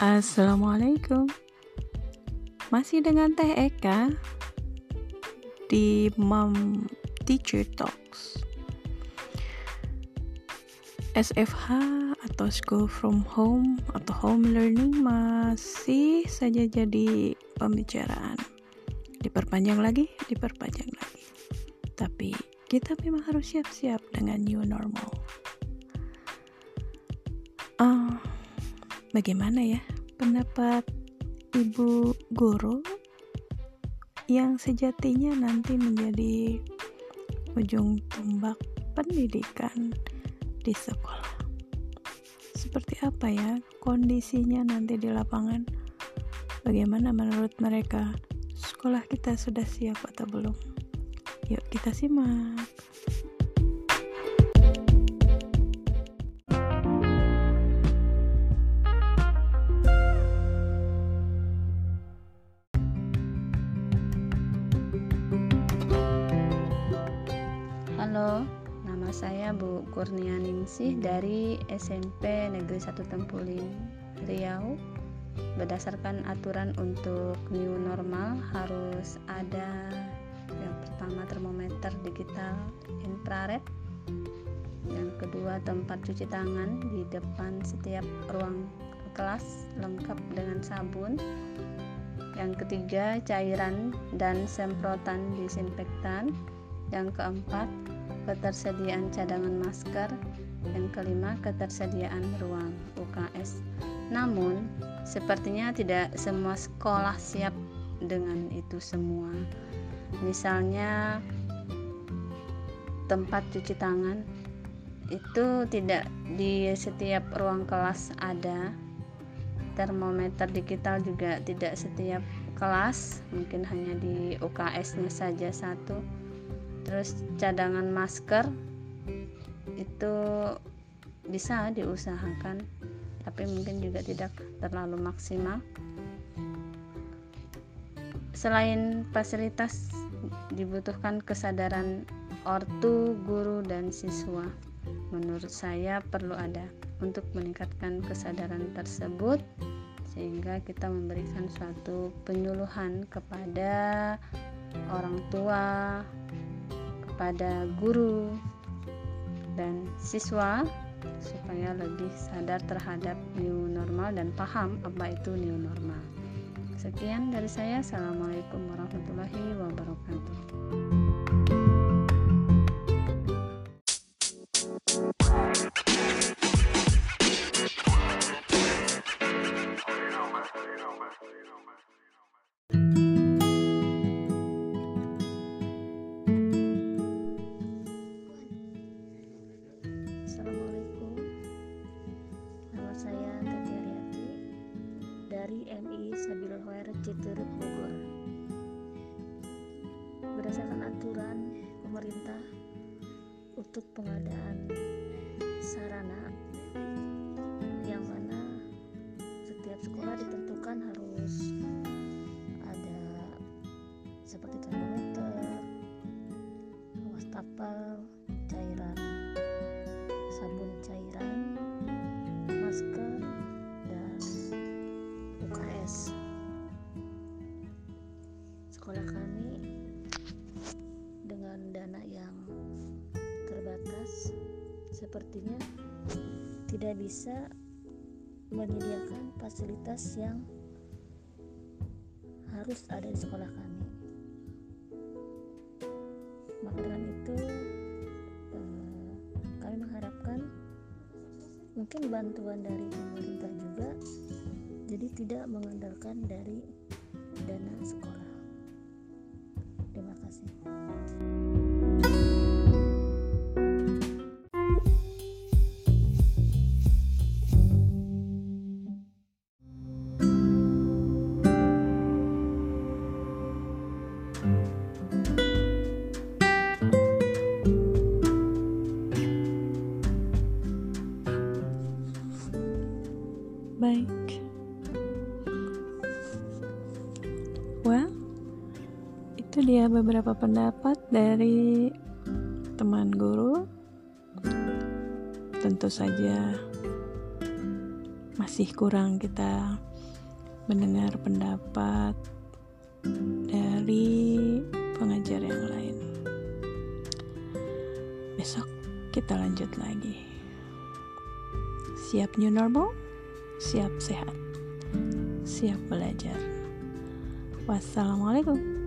Assalamualaikum. Masih dengan Teh Eka Di Mom Teacher Talks. SFH atau School from Home atau Home Learning masih saja jadi pembicaraan. Diperpanjang lagi, diperpanjang lagi. Tapi kita memang harus siap-siap dengan new normal Bagaimana ya pendapat ibu guru yang sejatinya nanti menjadi ujung tombak pendidikan di sekolah? Seperti apa ya kondisinya nanti di lapangan? Bagaimana menurut mereka? Sekolah kita sudah siap atau belum? Yuk kita simak. Halo, nama saya Bu Kurnia Ningsih dari SMP Negeri 1 Tempulin, Riau. Berdasarkan aturan untuk new normal harus ada yang pertama termometer digital infrared, yang kedua tempat cuci tangan di depan setiap ruang kelas lengkap dengan sabun, yang ketiga cairan dan semprotan disinfektan, yang keempat ketersediaan cadangan masker, yang kelima ketersediaan ruang UKS. Namun, sepertinya tidak semua sekolah siap dengan itu semua. Misalnya tempat cuci tangan itu tidak di setiap ruang kelas ada. Termometer digital juga tidak setiap kelas, mungkin hanya di UKS-nya saja satu terus cadangan masker itu bisa diusahakan tapi mungkin juga tidak terlalu maksimal. Selain fasilitas dibutuhkan kesadaran ortu, guru, dan siswa. Menurut saya perlu ada untuk meningkatkan kesadaran tersebut sehingga kita memberikan suatu penyuluhan kepada orang tua kepada guru dan siswa supaya lebih sadar terhadap new normal dan paham apa itu new normal. Sekian dari saya. Assalamualaikum warahmatullahi wabarakatuh. Untuk pengadaan sarana Yang mana setiap sekolah ditentukan harus Ada seperti sepertinya tidak bisa menyediakan fasilitas yang harus ada di sekolah kami. Maka dengan itu eh, kami mengharapkan mungkin bantuan dari pemerintah juga jadi tidak mengandalkan dari dana sekolah Well, itu dia beberapa pendapat dari teman guru. Tentu saja masih kurang kita mendengar pendapat dari pengajar yang lain. Besok kita lanjut lagi. Siap new normal? Siap sehat? Siap belajar? Wassalamualaikum.